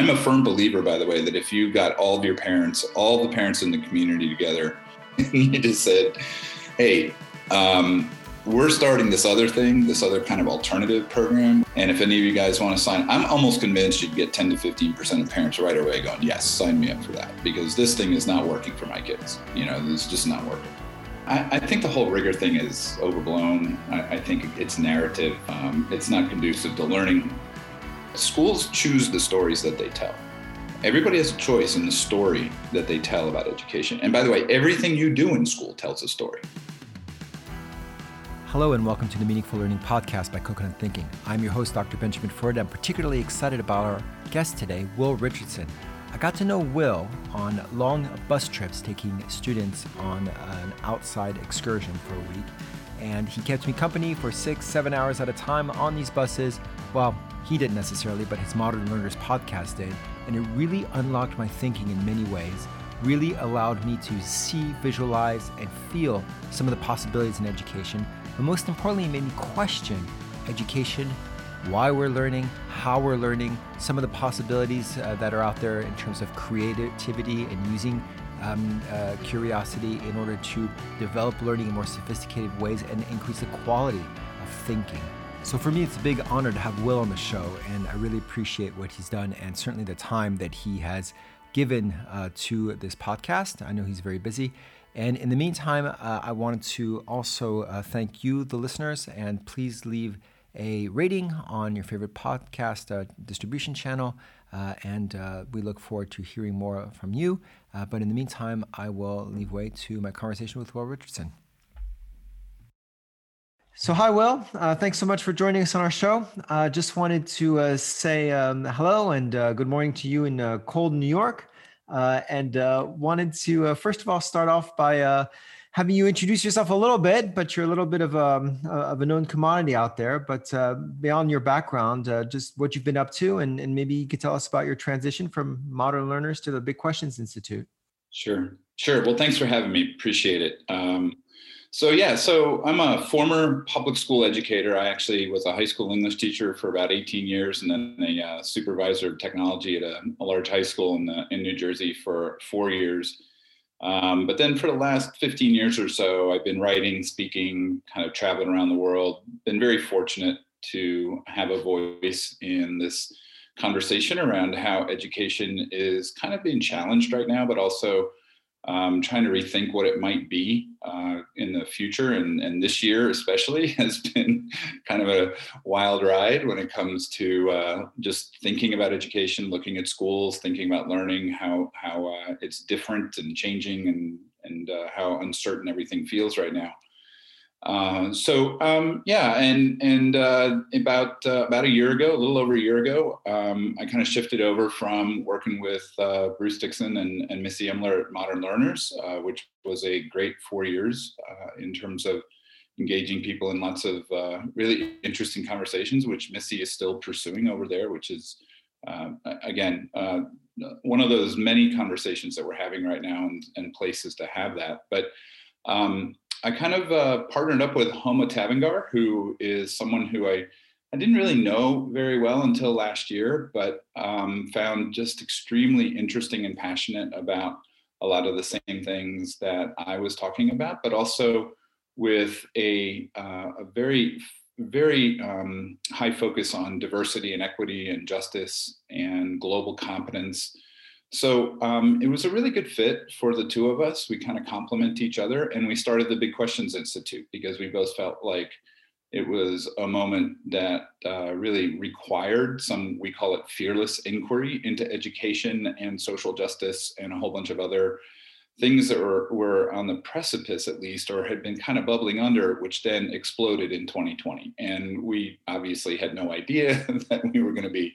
I'm a firm believer, by the way, that if you got all of your parents, all the parents in the community together, and you just said, hey, um, we're starting this other thing, this other kind of alternative program. And if any of you guys want to sign, I'm almost convinced you'd get 10 to 15% of parents right away going, yes, sign me up for that because this thing is not working for my kids. You know, it's just not working. I, think the whole rigor thing is overblown. I, I think it's narrative. Um, it's not conducive to learning. Schools choose the stories that they tell. Everybody has a choice in the story that they tell about education. And by the way, everything you do in school tells a story. Hello, and welcome to the Meaningful Learning Podcast by Coconut Thinking. I'm your host, Dr. Benjamin Freud. I'm particularly excited about our guest today, Will Richardson. I got to know Will on long bus trips, taking students on an outside excursion for a week. And he kept me company for six, seven hours at a time on these buses. Well, he didn't necessarily, but his Modern Learners podcast did. And it really unlocked my thinking in many ways really allowed me to see, visualize, and feel some of the possibilities in education but most importantly, it made me question education, why we're learning, how we're learning, some of the possibilities uh, that are out there in terms of creativity and using um, uh, curiosity in order to develop learning in more sophisticated ways and increase the quality of thinking. So for me, it's a big honor to have Will on the show, and I really appreciate what he's done and certainly the time that he has given uh, to this podcast. I know he's very busy. And in the meantime, uh, I wanted to also uh, thank you, the listeners, and please leave a rating on your favorite podcast uh, distribution channel. Uh, and uh, we look forward to hearing more from you. But in the meantime, I will leave way to my conversation with Will Richardson. So, hi, Will. thanks so much for joining us on our show. I just wanted to say um, hello and good morning to you in cold New York uh, and uh, wanted to uh, first of all start off by uh, having you introduce yourself a little bit. But you're a little bit of a um, of a known commodity out there. But uh, beyond your background, uh, just what you've been up to, and, and maybe you could tell us about your transition from Modern Learners to the Big Questions Institute. Sure, sure. Well, thanks for having me. Appreciate it. Um, so yeah, so I'm a former public school educator. I actually was a high school English teacher for about 18 years, and then a uh, supervisor of technology at a, a large high school in the, in New Jersey for four years. Um, but then for the last 15 years or so, I've been writing, speaking, kind of traveling around the world. Been very fortunate to have a voice in this conversation around how education is kind of being challenged right now, but also um, trying to rethink what it might be uh, in the future. And, and this year, especially, has been kind of a wild ride when it comes to uh, just thinking about education, looking at schools, thinking about learning, how, how uh, it's different and changing, and, and uh, how uncertain everything feels right now. Uh, so um, yeah, and and uh, about uh, about a year ago, a little over a year ago, um, I kind of shifted over from working with uh, Bruce Dixon and, and Missy Emler at Modern Learners, uh, which was a great four years in terms of engaging people in lots of really interesting conversations, which Missy is still pursuing over there, which is again one of those many conversations that we're having right now and, and places to have that, but. Um, I kind of uh, partnered up with Homa Tavangar, who is someone who I, I didn't really know very well until last year, but um, found just extremely interesting and passionate about a lot of the same things that I was talking about, but also with a, uh, a very, very um, high focus on diversity and equity and justice and global competence so um, it was a really good fit for the two of us. We kind of complement each other, and we started the Big Questions Institute because we both felt like it was a moment that uh, really required some, we call it fearless inquiry into education and social justice and a whole bunch of other things that were, were on the precipice at least or had been kind of bubbling under which then exploded in 2020 and we obviously had no idea that we were going to be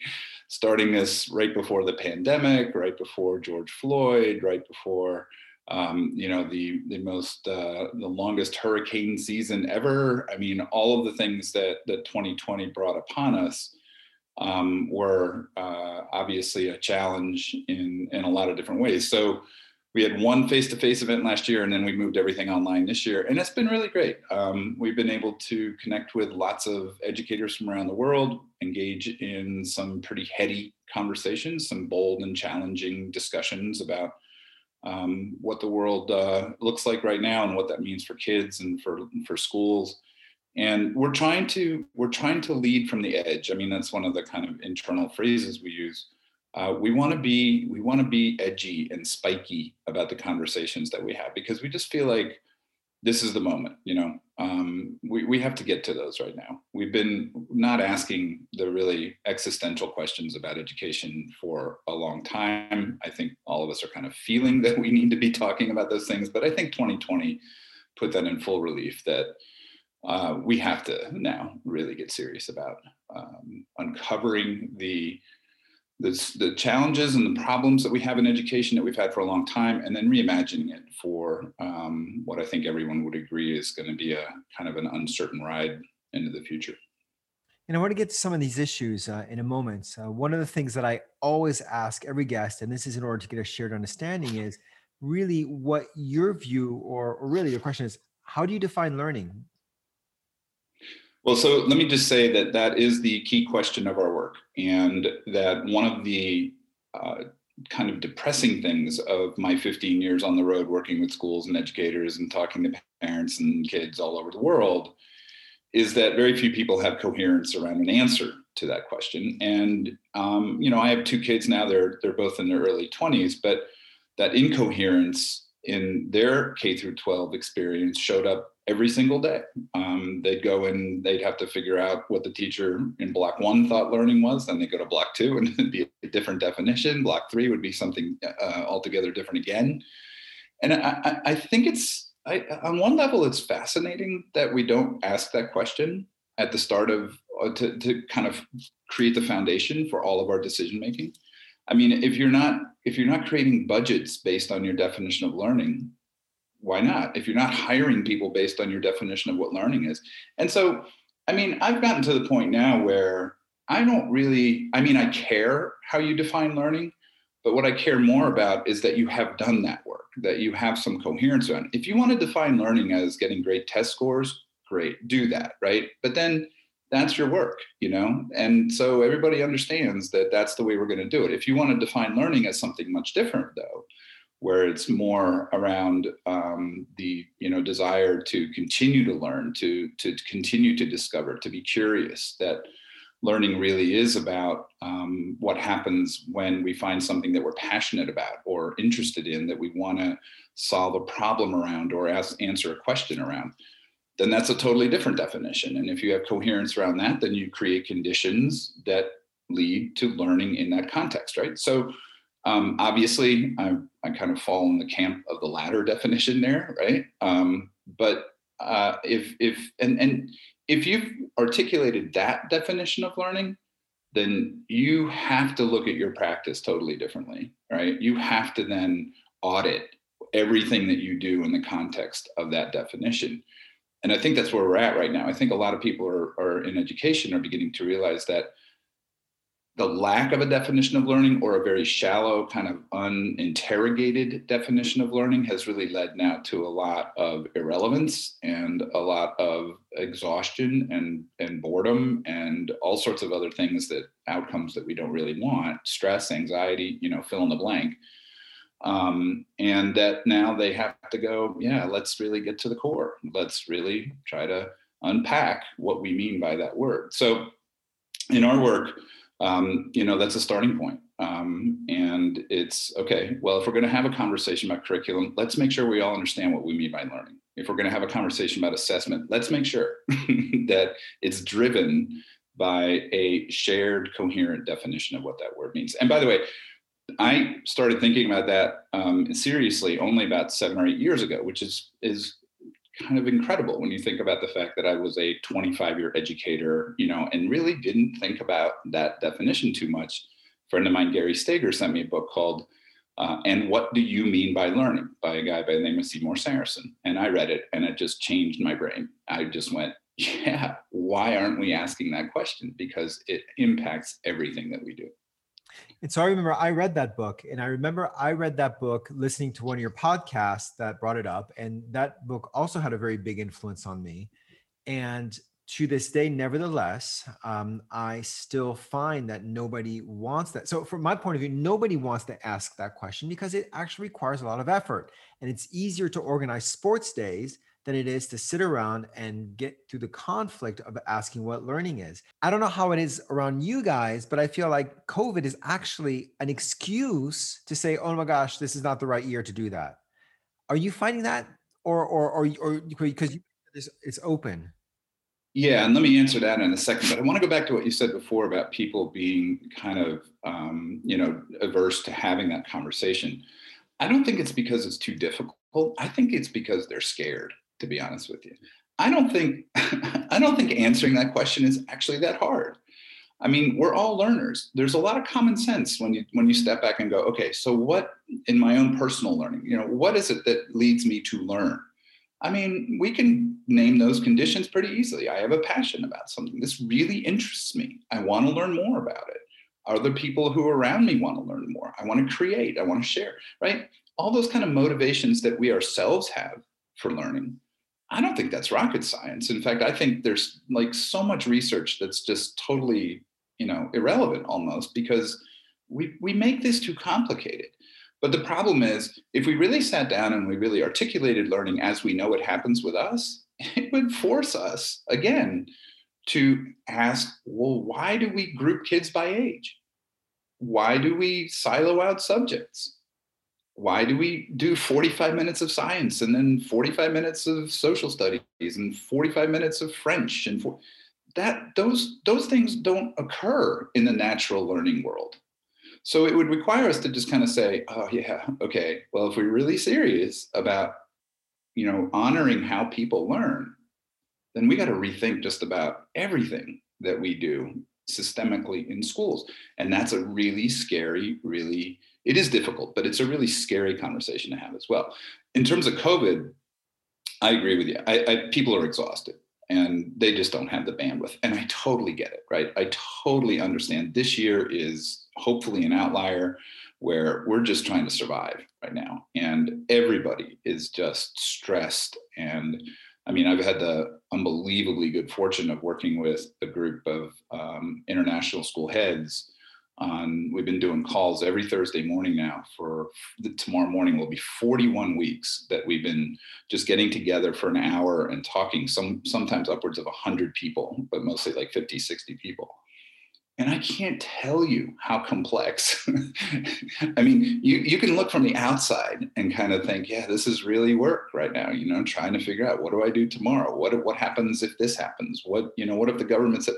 starting this right before the pandemic right before george floyd right before um, you know the the most uh, the longest hurricane season ever. I mean all of the things that that 2020 brought upon us um, were uh, obviously a challenge in in a lot of different ways. So we had one face-to-face event last year and then we moved everything online this year and it's been really great. Um, we've been able to connect with lots of educators from around the world engage in some pretty heady conversations some bold and challenging discussions about um, what the world uh, looks like right now and what that means for kids and for for schools. And we're trying to we're trying to lead from the edge. I mean that's one of the kind of internal phrases we use uh, we want to be we want to be edgy and spiky about the conversations that we have because we just feel like this is the moment you know? Um, we, we have to get to those right now. We've been not asking the really existential questions about education for a long time. I think all of us are kind of feeling that we need to be talking about those things but i think 2020 put that in full relief that uh, we have to now really get serious about um, uncovering the the, the challenges and the problems that we have in education that we've had for a long time, and then reimagining it for um, what I think everyone would agree is going to be a kind of an uncertain ride into the future. And I want to get to some of these issues uh, in a moment. Uh, one of the things that I always ask every guest, and this is in order to get a shared understanding, is really what your view, or, or really the question is, how do you define learning? Well, so let me just say that that is the key question of our work, and that one of the uh, kind of depressing things of my 15 years on the road working with schools and educators and talking to parents and kids all over the world is that very few people have coherence around an answer to that question. And um, you know, I have two kids now; they're they're both in their early 20s, but that incoherence in their K through 12 experience showed up every single day. Um, they'd go and they'd have to figure out what the teacher in block one thought learning was. Then they go to block two and it'd be a different definition. Block three would be something uh, altogether different again. And I, I think it's, I, on one level, it's fascinating that we don't ask that question at the start of, uh, to, to kind of create the foundation for all of our decision making. I mean, if you're not if you're not creating budgets based on your definition of learning, why not? If you're not hiring people based on your definition of what learning is. And so, I mean, I've gotten to the point now where I don't really, I mean, I care how you define learning, but what I care more about is that you have done that work, that you have some coherence around. If you want to define learning as getting great test scores, great, do that, right? But then that's your work, you know? And so everybody understands that that's the way we're going to do it. If you want to define learning as something much different, though, where it's more around um, the you know desire to continue to learn to to continue to discover to be curious that learning really is about um, what happens when we find something that we're passionate about or interested in that we want to solve a problem around or ask, answer a question around then that's a totally different definition and if you have coherence around that then you create conditions that lead to learning in that context right so um, obviously, I, I kind of fall in the camp of the latter definition there, right? Um, but uh, if if and and if you've articulated that definition of learning, then you have to look at your practice totally differently, right? You have to then audit everything that you do in the context of that definition. And I think that's where we're at right now. I think a lot of people are, are in education are beginning to realize that the lack of a definition of learning or a very shallow kind of uninterrogated definition of learning has really led now to a lot of irrelevance and a lot of exhaustion and and boredom and all sorts of other things that outcomes that we don't really want stress anxiety you know fill in the blank um, and that now they have to go yeah let's really get to the core let's really try to unpack what we mean by that word so in our work um, you know, that's a starting point. Um, and it's okay, well, if we're going to have a conversation about curriculum, let's make sure we all understand what we mean by learning. If we're going to have a conversation about assessment, let's make sure that it's driven by a shared, coherent definition of what that word means. And by the way, I started thinking about that um, seriously only about seven or eight years ago, which is is kind of incredible when you think about the fact that I was a 25 year educator, you know, and really didn't think about that definition too much. A friend of mine, Gary Stager, sent me a book called uh, And What Do You Mean by Learning by a guy by the name of Seymour Sarason. And I read it and it just changed my brain. I just went, yeah, why aren't we asking that question? Because it impacts everything that we do. And so I remember I read that book, and I remember I read that book listening to one of your podcasts that brought it up. And that book also had a very big influence on me. And to this day, nevertheless, um, I still find that nobody wants that. So, from my point of view, nobody wants to ask that question because it actually requires a lot of effort. And it's easier to organize sports days than it is to sit around and get through the conflict of asking what learning is. I don't know how it is around you guys, but I feel like COVID is actually an excuse to say, "Oh my gosh, this is not the right year to do that." Are you finding that, or or or, or because it's open? Yeah, and let me answer that in a second. But I want to go back to what you said before about people being kind of, um, you know, averse to having that conversation. I don't think it's because it's too difficult. I think it's because they're scared to be honest with you. I don't think I don't think answering that question is actually that hard. I mean, we're all learners. There's a lot of common sense when you when you step back and go, okay, so what in my own personal learning, you know, what is it that leads me to learn? I mean, we can name those conditions pretty easily. I have a passion about something. This really interests me. I want to learn more about it. Other people who are around me want to learn more. I want to create. I want to share, right? All those kind of motivations that we ourselves have for learning I don't think that's rocket science. In fact, I think there's like so much research that's just totally, you know, irrelevant almost because we we make this too complicated. But the problem is, if we really sat down and we really articulated learning as we know it happens with us, it would force us again to ask, well, why do we group kids by age? Why do we silo out subjects? Why do we do 45 minutes of science and then 45 minutes of social studies and 45 minutes of french and for, that those those things don't occur in the natural learning world. So it would require us to just kind of say oh yeah okay well if we're really serious about you know honoring how people learn then we got to rethink just about everything that we do systemically in schools. And that's a really scary really it is difficult, but it's a really scary conversation to have as well. In terms of COVID, I agree with you. I, I, people are exhausted and they just don't have the bandwidth. And I totally get it, right? I totally understand. This year is hopefully an outlier where we're just trying to survive right now. And everybody is just stressed. And I mean, I've had the unbelievably good fortune of working with a group of um, international school heads on we've been doing calls every thursday morning now for tomorrow morning will be 41 weeks that we've been just getting together for an hour and talking some sometimes upwards of 100 people but mostly like 50 60 people. And i can't tell you how complex i mean you, you can look from the outside and kind of think yeah this is really work right now you know trying to figure out what do i do tomorrow? What what happens if this happens? What you know what if the government said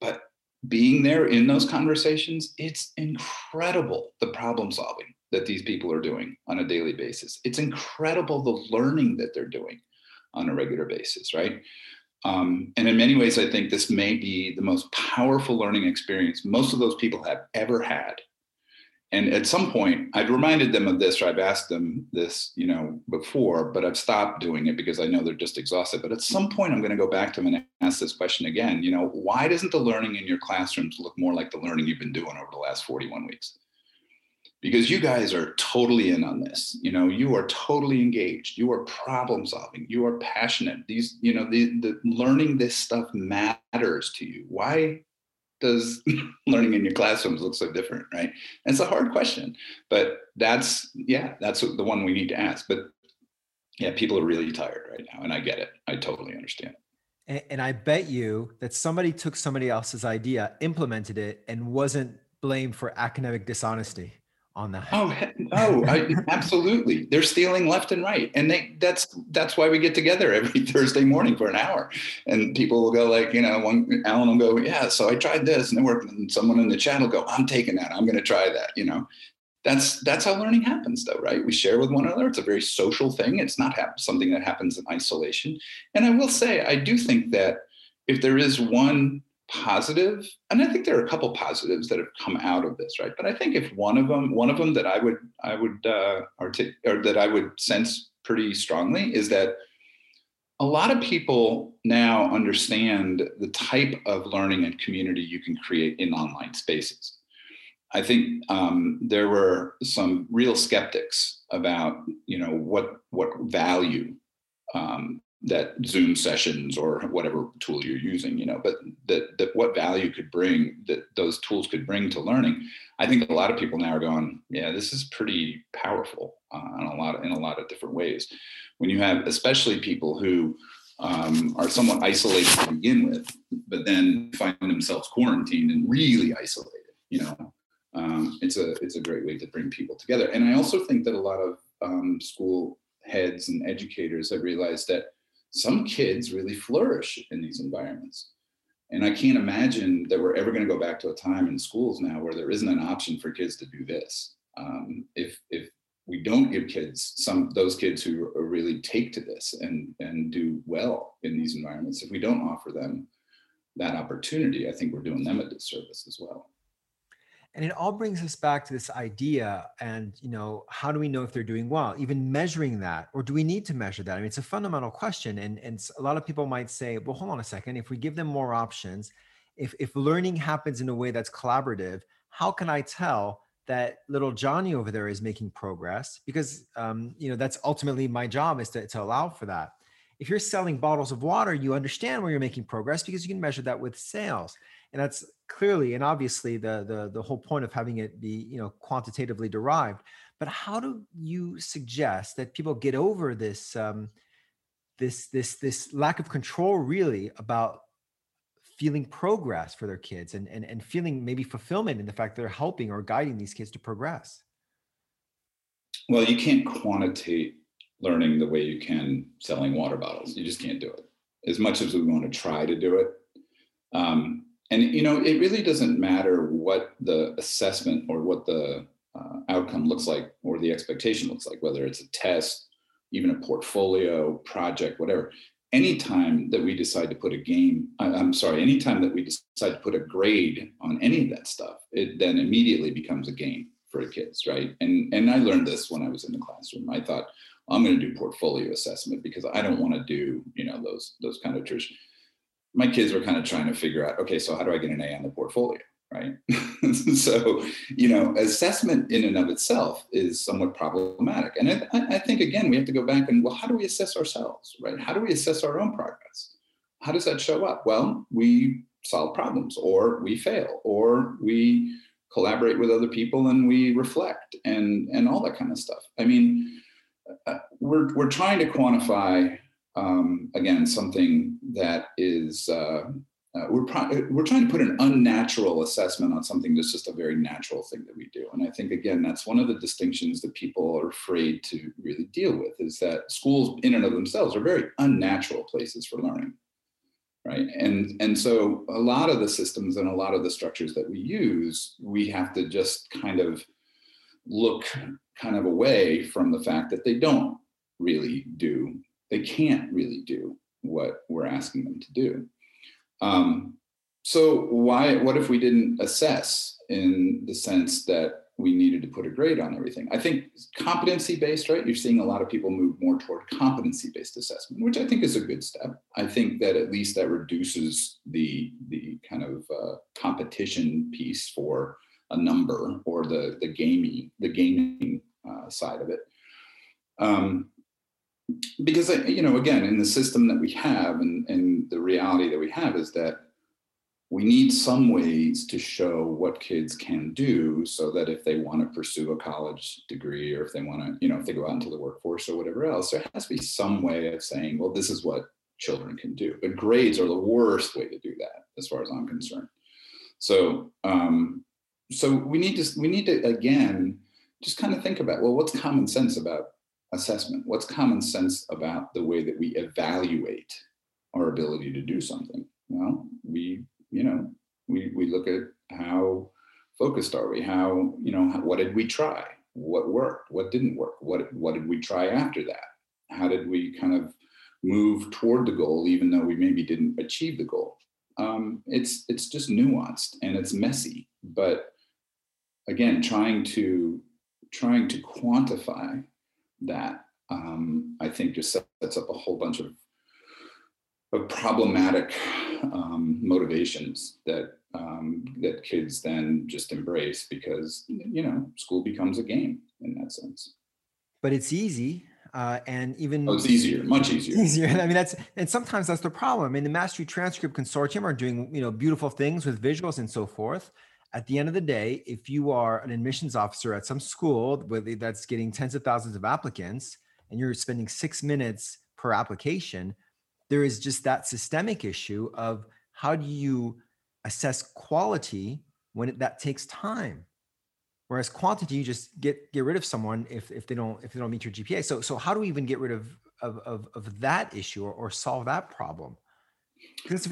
but being there in those conversations, it's incredible the problem solving that these people are doing on a daily basis. It's incredible the learning that they're doing on a regular basis, right? Um, and in many ways, I think this may be the most powerful learning experience most of those people have ever had and at some point i'd reminded them of this or i've asked them this you know before but i've stopped doing it because i know they're just exhausted. But at some point i'm going to go back to them and ask this question again you know why doesn't the learning in your classrooms look more like the learning you've been doing over the last 41 weeks? Because you guys are totally in on this you know you are totally engaged you are problem solving you are passionate. These you know the, the learning this stuff matters to you. Why does learning in your classrooms look so different right? And it's a hard question but that's yeah that's the one we need to ask but yeah people are really tired right now and i get it. I totally understand. And, and i bet you that somebody took somebody else's idea implemented it and wasn't blamed for academic dishonesty on that. Oh, oh, I, absolutely. They're stealing left and right, and they that's that's why we get together every Thursday morning for an hour, and people will go like, you know, one Alan will go, yeah, so I tried this, and it worked, and someone in the chat will go, I'm taking that, I'm going to try that, you know. That's that's how learning happens, though, right? We share with one another. It's a very social thing. It's not ha- something that happens in isolation. And I will say, I do think that if there is one positive and i think there are a couple positives that have come out of this right? But i think if one of them one of them that i would i would uh artic- or that i would sense pretty strongly is that a lot of people now understand the type of learning and community you can create in online spaces. I think um, there were some real skeptics about, you know, what what value um, that Zoom sessions or whatever tool you're using, you know, but that that what value could bring that those tools could bring to learning. I think a lot of people now are going, yeah, this is pretty powerful uh, in a lot of, in a lot of different ways. When you have, especially people who um, are somewhat isolated to begin with, but then find themselves quarantined and really isolated, you know, um, it's a it's a great way to bring people together. And I also think that a lot of um, school heads and educators have realized that some kids really flourish in these environments. And I can't imagine that we're ever going to go back to a time in schools now where there isn't an option for kids to do this. Um, if if we don't give kids some those kids who really take to this and and do well in these environments, if we don't offer them that opportunity, I think we're doing them a disservice as well and it all brings us back to this idea and you know how do we know if they're doing well? Even measuring that or do we need to measure that? I mean it's a fundamental question. And and a lot of people might say well hold on a second. If we give them more options if if learning happens in a way that's collaborative how can i tell that little johnny over there is making progress? Because um, you know that's ultimately my job is to, to allow for that. If you're selling bottles of water you understand where you're making progress because you can measure that with sales. And that's clearly and obviously the the the whole point of having it be you know quantitatively derived but how do you suggest that people get over this um, this this this lack of control really about feeling progress for their kids and, and and feeling maybe fulfillment in the fact that they're helping or guiding these kids to progress? Well you can't quantitate learning the way you can selling water bottles. You just can't do it. As much as we want to try to do it um, and you know it really doesn't matter what the assessment or what the uh, outcome looks like or the expectation looks like whether it's a test even a portfolio project whatever. Anytime that we decide to put a game i'm sorry anytime that we decide to put a grade on any of that stuff it then immediately becomes a game for the kids right? And and i learned this when i was in the classroom. I thought i'm going to do portfolio assessment because i don't want to do you know those those kind of traditional my kids were kind of trying to figure out, okay, so how do I get an A on the portfolio? Right. so, you know, assessment in and of itself is somewhat problematic. And I, I, think, again, we have to go back and, well, how do we assess ourselves? Right. How do we assess our own progress? How does that show up? Well, we solve problems or we fail or we collaborate with other people and we reflect and, and all that kind of stuff. I mean, uh, we're, we're trying to quantify um, again something that is uh, uh, we're pro- we're trying to put an unnatural assessment on something that's just a very natural thing that we do. And i think again that's one of the distinctions that people are afraid to really deal with is that schools in and of themselves are very unnatural places for learning right? And and so a lot of the systems and a lot of the structures that we use we have to just kind of look kind of away from the fact that they don't really do they can't really do what we're asking them to do. Um, so why? What if we didn't assess in the sense that we needed to put a grade on everything? I think competency based, right? You're seeing a lot of people move more toward competency based assessment, which I think is a good step. I think that at least that reduces the the kind of uh, competition piece for a number or the the gaming the gaming uh, side of it. Um, because you know again in the system that we have and, and the reality that we have is that we need some ways to show what kids can do so that if they want to pursue a college degree or if they want to you know if they go out into the workforce or whatever else there has to be some way of saying well this is what children can do. But grades are the worst way to do that as far as i'm concerned. So um, so we need to we need to again just kind of think about well what's common sense about assessment? What's common sense about the way that we evaluate our ability to do something? Well, we, you know, we, we look at how focused are we? How, you know, what did we try? What worked? What didn't work? What, what did we try after that? How did we kind of move toward the goal, even though we maybe didn't achieve the goal? Um, it's it's just nuanced and it's messy, but again, trying to trying to quantify that um, I think just sets up a whole bunch of, of problematic um, motivations that um, that kids then just embrace because you know school becomes a game in that sense. But it's easy. Uh, and even oh, it's easier, much easier. Easier. I mean, that's and sometimes that's the problem. I mean, the Mastery Transcript Consortium are doing you know beautiful things with visuals and so forth. At the end of the day, if you are an admissions officer at some school that's getting tens of thousands of applicants, and you're spending six minutes per application, there is just that systemic issue of how do you assess quality when it, that takes time. Whereas quantity you just get get rid of someone if, if they don't if they don't meet your gpa so so how do we even get rid of of of, of that issue or, or solve that problem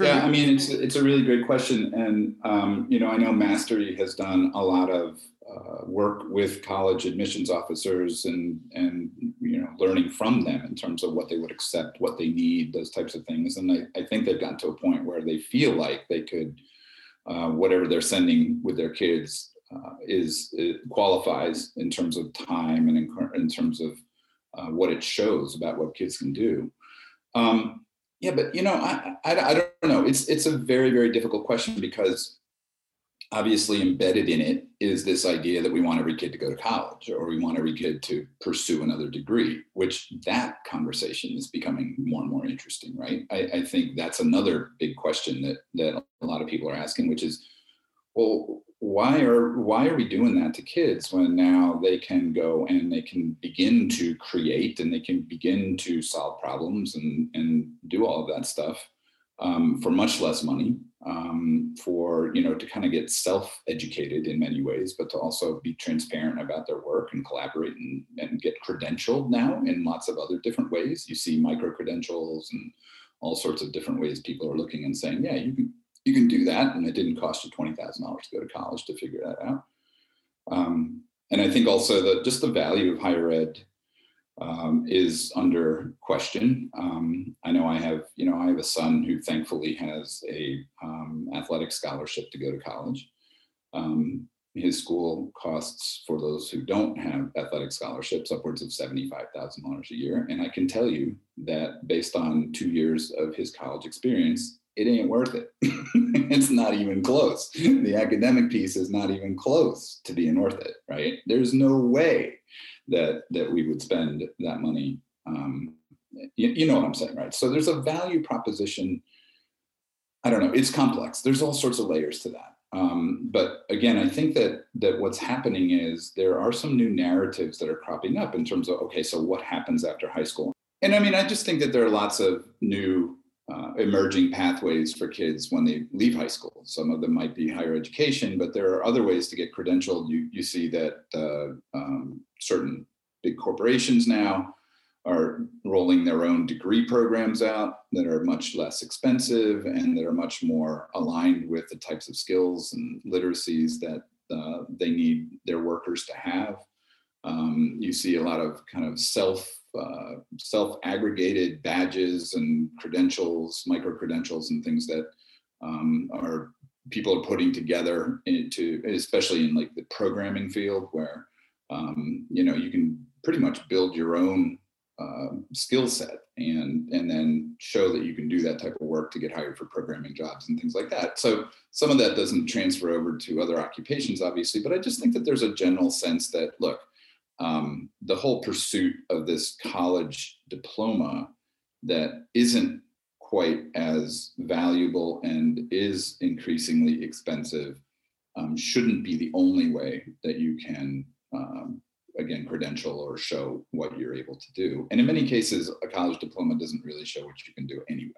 yeah i mean it's it's a really great question and um, you know i know mastery has done a lot of uh, work with college admissions officers and and you know learning from them in terms of what they would accept what they need those types of things and i, I think they've gotten to a point where they feel like they could uh, whatever they're sending with their kids uh, is qualifies in terms of time and in, in terms of uh, what it shows about what kids can do. Um, yeah but you know I, I, I don't know. It's it's a very very difficult question because obviously embedded in it is this idea that we want every kid to go to college or we want every kid to pursue another degree which that conversation is becoming more and more interesting right? I, I think that's another big question that that a lot of people are asking which is well why are why are we doing that to kids when now they can go and they can begin to create and they can begin to solve problems and and do all of that stuff um, for much less money um, for you know to kind of get self-educated in many ways but to also be transparent about their work and collaborate and, and get credentialed now in lots of other different ways. You see micro credentials and all sorts of different ways people are looking and saying yeah you can you can do that and it didn't cost you $20000 to go to college to figure that out um, and i think also that just the value of higher ed um, is under question. Um, I know I have, you know, I have a son who thankfully has a um, athletic scholarship to go to college. Um, his school costs for those who don't have athletic scholarships upwards of $75,000 a year. And I can tell you that based on two years of his college experience, it ain't worth it. it's not even close. The academic piece is not even close to being worth it, right? There's no way that that we would spend that money. Um, you, you know what I'm saying, right? So there's a value proposition. I don't know. It's complex. There's all sorts of layers to that. Um, but again, I think that that what's happening is there are some new narratives that are cropping up in terms of okay, so what happens after high school? And I mean, I just think that there are lots of new uh, emerging pathways for kids when they leave high school. Some of them might be higher education, but there are other ways to get credentialed. You, you see that uh, um, certain big corporations now are rolling their own degree programs out that are much less expensive and that are much more aligned with the types of skills and literacies that uh, they need their workers to have. Um, you see a lot of kind of self uh, self-aggregated badges and credentials, micro credentials, and things that um, are people are putting together into, especially in like the programming field, where um, you know you can pretty much build your own uh, skill set and and then show that you can do that type of work to get hired for programming jobs and things like that. So some of that doesn't transfer over to other occupations, obviously, but I just think that there's a general sense that look um, the whole pursuit of this college diploma that isn't quite as valuable and is increasingly expensive um, shouldn't be the only way that you can um, again credential or show what you're able to do. And in many cases a college diploma doesn't really show what you can do anyway.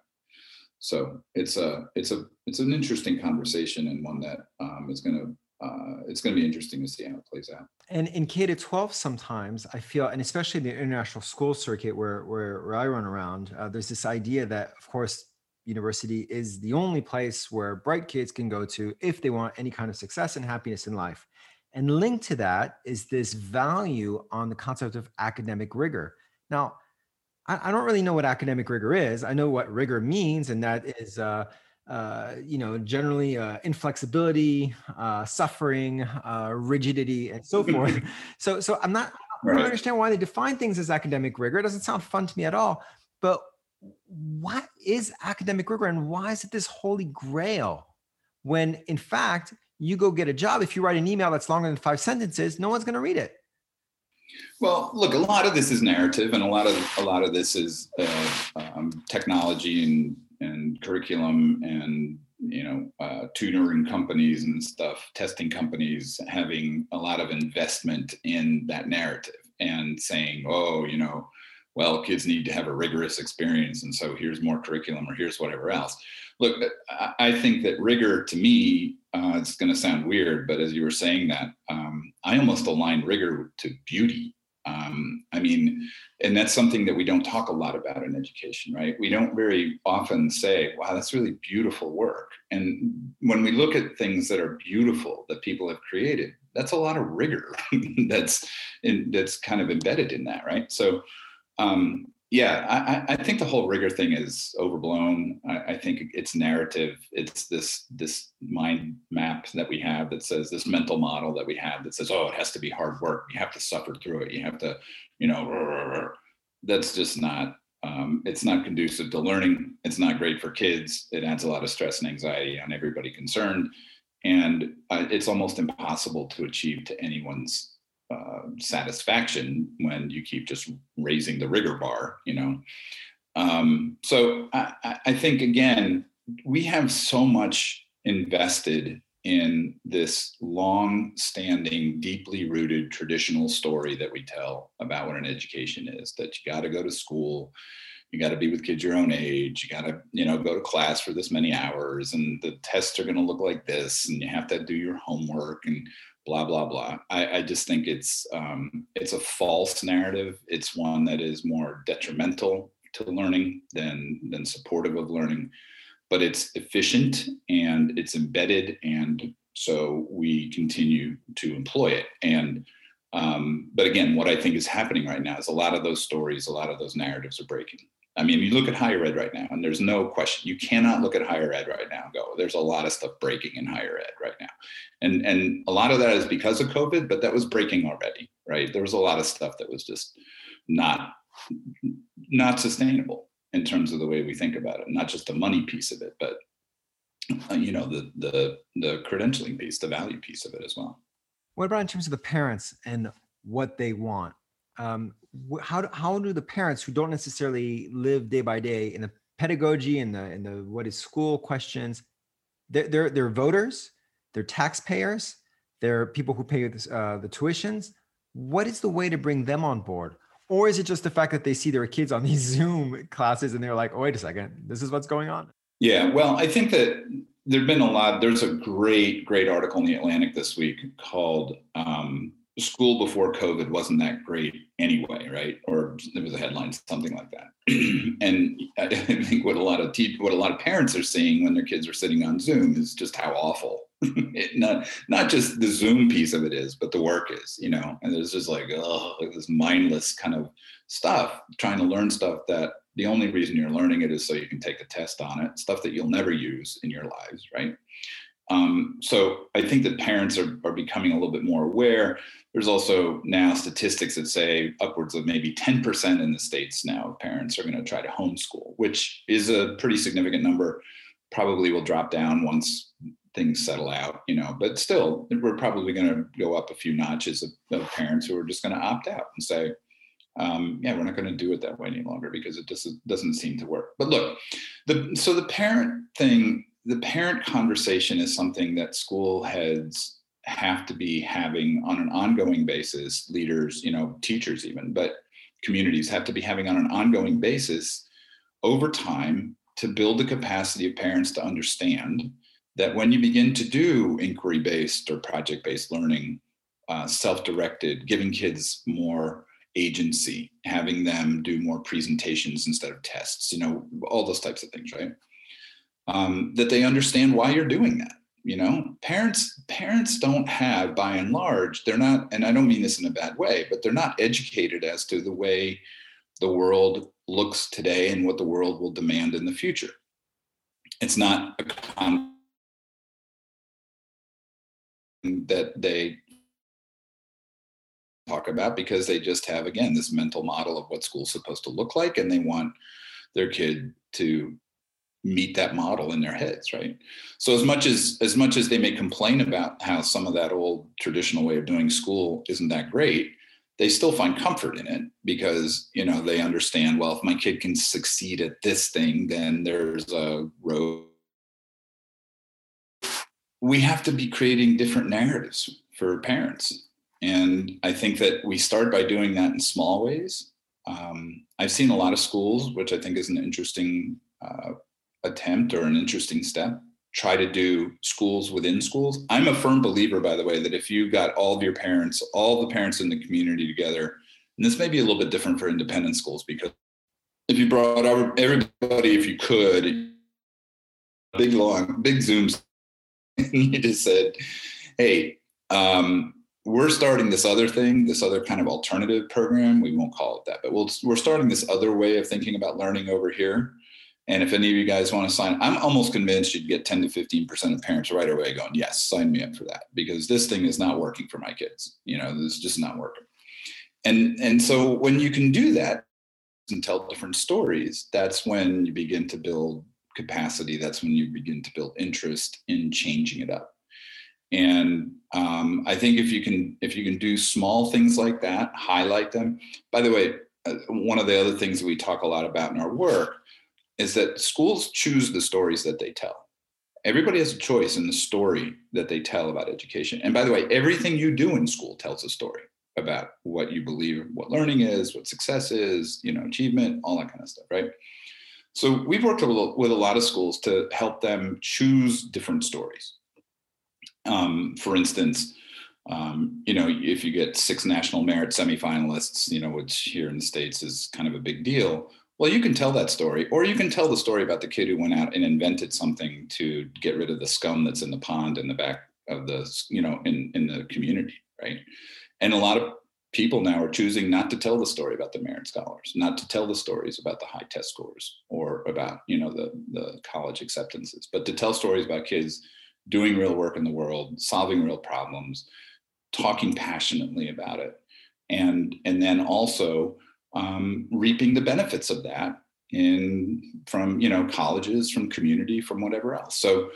So it's a it's a it's an interesting conversation and one that um, is going to uh, it's going to be interesting to see how it plays out. And in K to 12, sometimes I feel, and especially in the international school circuit where where, where I run around, uh, there's this idea that, of course, university is the only place where bright kids can go to if they want any kind of success and happiness in life. And linked to that is this value on the concept of academic rigor. Now, I, I don't really know what academic rigor is. I know what rigor means, and that is. Uh, uh, you know, generally uh, inflexibility, uh, suffering, uh, rigidity, and so forth. so, so I'm not. I don't understand why they define things as academic rigor. It doesn't sound fun to me at all. But what is academic rigor, and why is it this holy grail? when in fact you go get a job if you write an email that's longer than five sentences no one's going to read it well look a lot of this is narrative and a lot of a lot of this is uh, um, technology and and curriculum and you know uh, tutoring companies and stuff testing companies having a lot of investment in that narrative and saying oh you know well kids need to have a rigorous experience and so here's more curriculum or here's whatever else. Look i think that rigor to me uh, it's going to sound weird but as you were saying that um, i almost align rigor to beauty um, I mean, and that's something that we don't talk a lot about in education, right? We don't very often say, wow, that's really beautiful work. And when we look at things that are beautiful that people have created, that's a lot of rigor that's in, that's kind of embedded in that, right? So um, yeah, I, I, think the whole rigor thing is overblown. I, I, think it's narrative. It's this this mind map that we have that says this mental model that we have that says, oh, it has to be hard work. You have to suffer through it. You have to, you know, that's just not. Um, it's not conducive to learning. It's not great for kids. It adds a lot of stress and anxiety on everybody concerned, and uh, it's almost impossible to achieve to anyone's uh, satisfaction when you keep just raising the rigor bar, you know. Um, so I, I think again, we have so much invested in this long-standing, deeply rooted traditional story that we tell about what an education is. That you got to go to school, you got to be with kids your own age, you got to you know go to class for this many hours, and the tests are going to look like this, and you have to do your homework and blah blah blah. I, I just think it's um, it's a false narrative. It's one that is more detrimental to learning than than supportive of learning. But it's efficient and it's embedded, and so we continue to employ it. And um, but again, what I think is happening right now is a lot of those stories, a lot of those narratives are breaking. I mean, you look at higher ed right now, and there's no question you cannot look at higher ed right now and go, there's a lot of stuff breaking in higher ed right now. And and a lot of that is because of COVID, but that was breaking already, right? There was a lot of stuff that was just not not sustainable in terms of the way we think about it, not just the money piece of it, but uh, you know, the the the credentialing piece, the value piece of it as well. What about in terms of the parents and what they want? Um, how do, how do the parents who don't necessarily live day by day in the pedagogy and the the what is school questions? They're they're, they're voters they're taxpayers they're people who pay this, uh, the tuitions. What is the way to bring them on board? Or is it just the fact that they see their kids on these zoom classes and they're like oh wait a second this is what's going on? Yeah well i think that there've been a lot there's a great great article in the atlantic this week called um, school before COVID wasn't that great anyway, right? Or there was a headline, something like that. and I think what a lot of te- what a lot of parents are seeing when their kids are sitting on Zoom is just how awful. it, not not just the Zoom piece of it is, but the work is, you know. And there's just like oh, this mindless kind of stuff, trying to learn stuff that the only reason you're learning it is so you can take a test on it, stuff that you'll never use in your lives, right? Um, so I think that parents are, are becoming a little bit more aware. There's also now statistics that say upwards of maybe 10% in the states now of parents are going to try to homeschool, which is a pretty significant number. Probably will drop down once things settle out, you know, but still, we're probably going to go up a few notches of, of parents who are just going to opt out and say, um, yeah, we're not going to do it that way any longer because it just doesn't seem to work. But look, the so the parent thing the parent conversation is something that school heads have to be having on an ongoing basis leaders you know teachers even but communities have to be having on an ongoing basis over time to build the capacity of parents to understand that when you begin to do inquiry based or project based learning uh, self-directed giving kids more agency having them do more presentations instead of tests you know all those types of things right um, that they understand why you're doing that you know? Parents parents don't have by and large they're not and i don't mean this in a bad way but they're not educated as to the way the world looks today and what the world will demand in the future. It's not a con- that they talk about because they just have again this mental model of what school's supposed to look like and they want their kid to meet that model in their heads right? So as much as as much as they may complain about how some of that old traditional way of doing school isn't that great they still find comfort in it because you know they understand well if my kid can succeed at this thing then there's a road. We have to be creating different narratives for parents. And i think that we start by doing that in small ways. Um, i've seen a lot of schools which i think is an interesting uh, attempt or an interesting step try to do schools within schools. I'm a firm believer, by the way, that if you got all of your parents, all the parents in the community together, and this may be a little bit different for independent schools because if you brought everybody, if you could, big long, big zooms, you just said, hey, um, we're starting this other thing, this other kind of alternative program. We won't call it that, but we'll, we're starting this other way of thinking about learning over here. And if any of you guys want to sign, I'm almost convinced you'd get 10 to 15% of parents right away going, yes, sign me up for that because this thing is not working for my kids. You know, this is just not working. And, and so when you can do that and tell different stories, that's when you begin to build capacity. That's when you begin to build interest in changing it up. And um, I think if you can, if you can do small things like that, highlight them. By the way, uh, one of the other things that we talk a lot about in our work is that schools choose the stories that they tell. Everybody has a choice in the story that they tell about education. And by the way, everything you do in school tells a story about what you believe, what learning is, what success is, you know, achievement, all that kind of stuff, right? So we've worked with a lot of schools to help them choose different stories. Um, for instance, um, you know, if you get six national merit semifinalists, you know, which here in the States is kind of a big deal, well, you can tell that story, or you can tell the story about the kid who went out and invented something to get rid of the scum that's in the pond in the back of the, you know, in, in the community, right? And a lot of people now are choosing not to tell the story about the merit scholars, not to tell the stories about the high test scores or about, you know, the, the college acceptances, but to tell stories about kids doing real work in the world, solving real problems, talking passionately about it. And, and then also um, reaping the benefits of that in from you know colleges from community from whatever else. So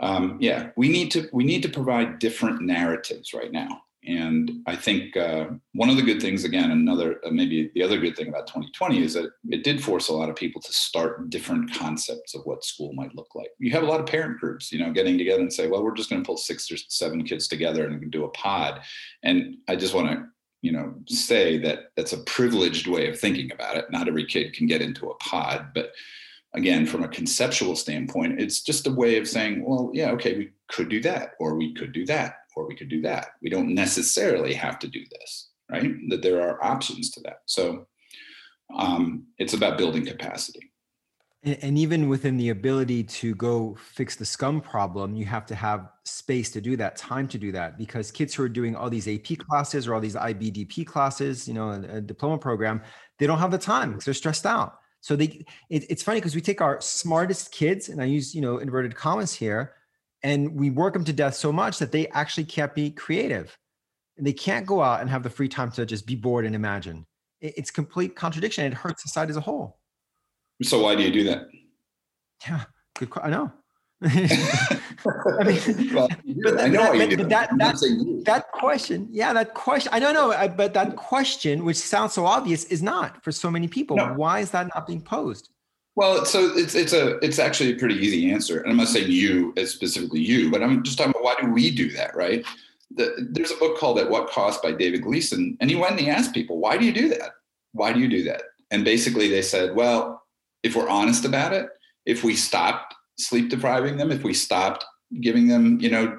um, yeah we need to we need to provide different narratives right now. And i think uh, one of the good things again another uh, maybe the other good thing about 2020 is that it did force a lot of people to start different concepts of what school might look like. You have a lot of parent groups you know getting together and say well we're just going to pull six or seven kids together and do a pod. And i just want to you know say that that's a privileged way of thinking about it. Not every kid can get into a pod but again from a conceptual standpoint it's just a way of saying well yeah okay we could do that or we could do that or we could do that. We don't necessarily have to do this right? That there are options to that. So um, it's about building capacity and, even within the ability to go fix the scum problem, you have to have space to do that, time to do that, because kids who are doing all these AP classes or all these IBDP classes, you know, a, a diploma program, they don't have the time because they're stressed out. So they, it, it's funny because we take our smartest kids, and I use you know inverted commas here, and we work them to death so much that they actually can't be creative, and they can't go out and have the free time to just be bored and imagine. It, it's complete contradiction. It hurts society as a whole. So why do you do that? Yeah, good. I know. I mean, well, but, I know but, but that that, that question, yeah, that question. I don't know, but that question, which sounds so obvious, is not for so many people. No. Why is that not being posed? Well, so it's it's a it's actually a pretty easy answer, and I'm not saying you as specifically you, but I'm just talking about why do we do that, right? The, there's a book called At What Cost by David Gleason, and he went and he asked people, why do you do that? Why do you do that? And basically, they said, well, if we're honest about it, if we stopped sleep depriving them, if we stopped giving them, you know,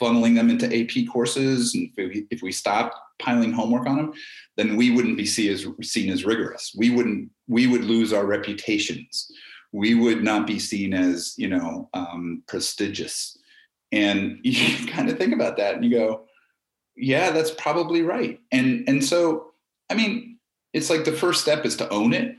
funneling them into AP courses, and if we, if we stopped piling homework on them, then we wouldn't be seen as seen as rigorous. We wouldn't. We would lose our reputations. We would not be seen as, you know, um, prestigious. And you kind of think about that, and you go, "Yeah, that's probably right." And and so, I mean, it's like the first step is to own it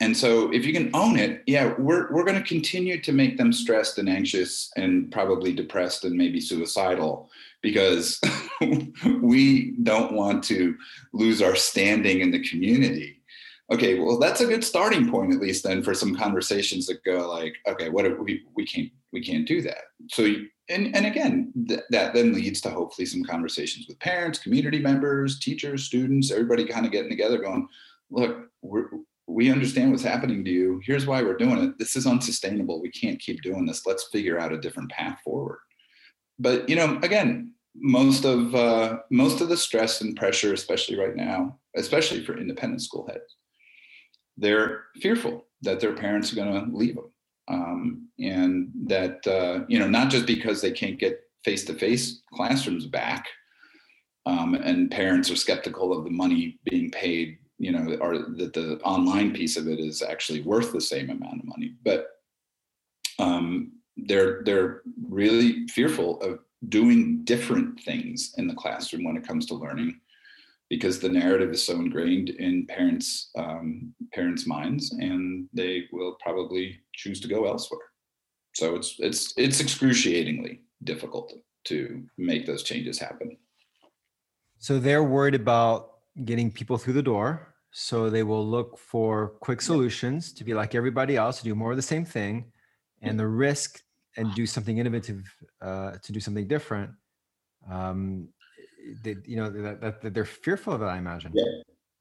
and so if you can own it yeah we're, we're going to continue to make them stressed and anxious and probably depressed and maybe suicidal because we don't want to lose our standing in the community okay, well, that's a good starting point, at least then for some conversations that go like, okay, what if we, we can't, we can't do that. So, and, and again, th- that then leads to hopefully some conversations with parents, community members, teachers, students, everybody kind of getting together going, look, we're, we understand what's happening to you. Here's why we're doing it. This is unsustainable. We can't keep doing this. Let's figure out a different path forward. But you know, again, most of uh, most of the stress and pressure, especially right now, especially for independent school heads, they're fearful that their parents are going to leave them, um, and that uh, you know, not just because they can't get face-to-face classrooms back, um, and parents are skeptical of the money being paid you know, or that the online piece of it is actually worth the same amount of money. But um, they're they're really fearful of doing different things in the classroom when it comes to learning, because the narrative is so ingrained in parents um, parents' minds, and they will probably choose to go elsewhere. So it's it's it's excruciatingly difficult to make those changes happen. So they're worried about getting people through the door so they will look for quick solutions to be like everybody else, to do more of the same thing, and the risk and do something innovative uh, to do something different. Um, they, you know that, that, that, they're fearful of it. I imagine. Yeah.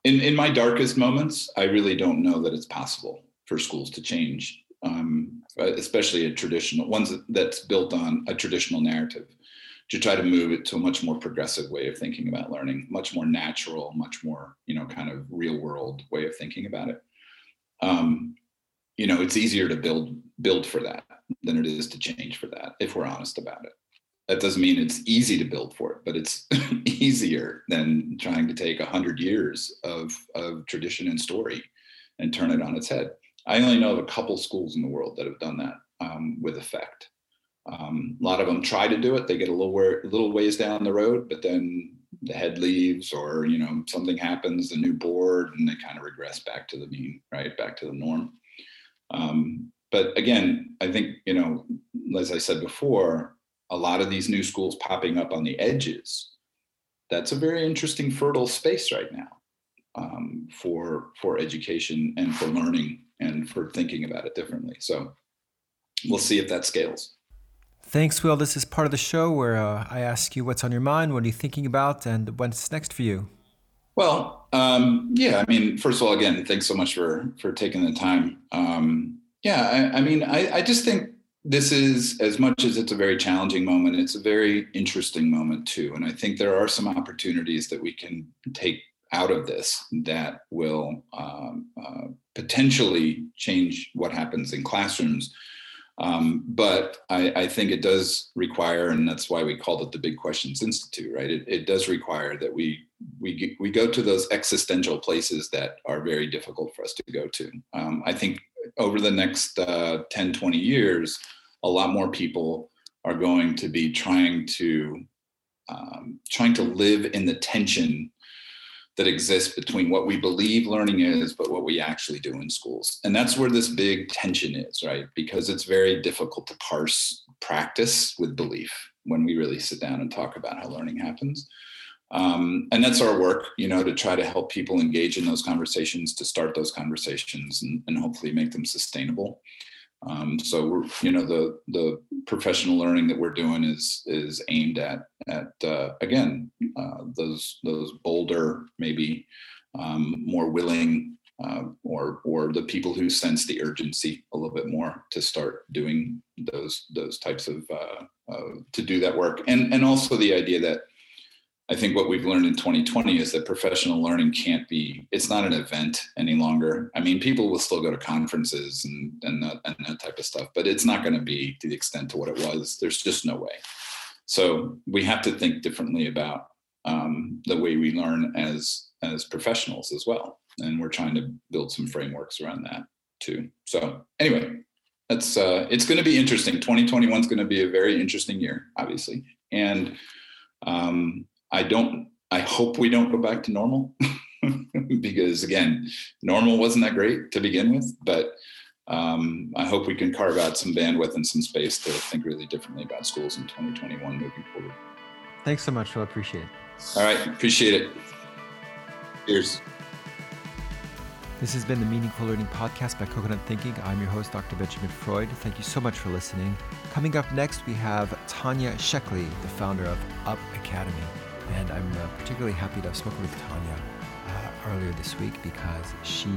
In in my darkest moments, I really don't know that it's possible for schools to change, um, especially a traditional ones that's built on a traditional narrative to try to move it to a much more progressive way of thinking about learning, much more natural, much more, you know, kind of real world way of thinking about it. Um, you know, it's easier to build build for that than it is to change for that, if we're honest about it. That doesn't mean it's easy to build for it, but it's easier than trying to take a hundred years of, of tradition and story and turn it on its head. I only know of a couple schools in the world that have done that um, with effect. Um, a lot of them try to do it. They get a little where, little ways down the road, but then the head leaves, or you know something happens, the new board, and they kind of regress back to the mean, right, back to the norm. Um, but again, I think you know, as I said before, a lot of these new schools popping up on the edges. That's a very interesting, fertile space right now um, for for education and for learning and for thinking about it differently. So we'll see if that scales. Thanks, Will. This is part of the show where uh, I ask you what's on your mind, what are you thinking about, and what's next for you. Well, um, yeah. I mean, first of all, again, thanks so much for for taking the time. Um, yeah, I, I mean, I, I just think this is as much as it's a very challenging moment, it's a very interesting moment too. And I think there are some opportunities that we can take out of this that will um, uh, potentially change what happens in classrooms um, but I, I, think it does require, and that's why we called it the Big Questions Institute, right? It, it does require that we we we go to those existential places that are very difficult for us to go to. Um, I think over the next uh, 10, 20 years, a lot more people are going to be trying to um, trying to live in the tension that exists between what we believe learning is, but what we actually do in schools. And that's where this big tension is, right? Because it's very difficult to parse practice with belief when we really sit down and talk about how learning happens. Um, and that's our work, you know, to try to help people engage in those conversations, to start those conversations, and, and hopefully make them sustainable. Um, so we're, you know, the the professional learning that we're doing is is aimed at at uh, again uh, those those bolder, maybe um, more willing, uh, or or the people who sense the urgency a little bit more to start doing those those types of uh, to do that work, and and also the idea that I think what we've learned in 2020 is that professional learning can't be, it's not an event any longer. I mean, people will still go to conferences and, and, that, and that type of stuff, but it's not going to be to the extent to what it was. There's just no way. So we have to think differently about um, the way we learn as, as professionals as well. And we're trying to build some frameworks around that too. So anyway, that's, uh, it's going to be interesting. 2021 is going to be a very interesting year, obviously. And um, I don't, I hope we don't go back to normal because again, normal wasn't that great to begin with, but um, I hope we can carve out some bandwidth and some space to think really differently about schools in 2021 moving forward. Thanks so much. I appreciate it. All right. Appreciate it. Cheers. This has been the Meaningful Learning Podcast by Coconut Thinking. I'm your host, Dr. Benjamin Freud. Thank you so much for listening. Coming up next, we have Tanya Sheckley, the founder of Up Academy. And I'm uh, particularly happy to have spoken with Tanya uh, earlier this week because she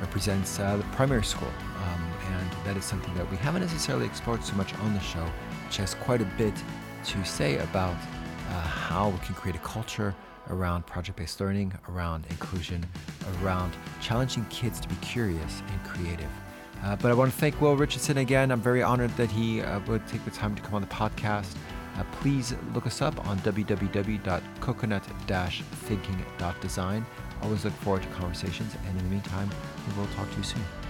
represents uh, the primary school. Um, and that is something that we haven't necessarily explored so much on the show, which has quite a bit to say about uh, how we can create a culture around project based learning, around inclusion, around challenging kids to be curious and creative. Uh, but I want to thank Will Richardson again. I'm very honored that he uh, would take the time to come on the podcast. Uh, please look us up on www.coconut-thinking.design. Always look forward to conversations, and in the meantime, we will talk to you soon.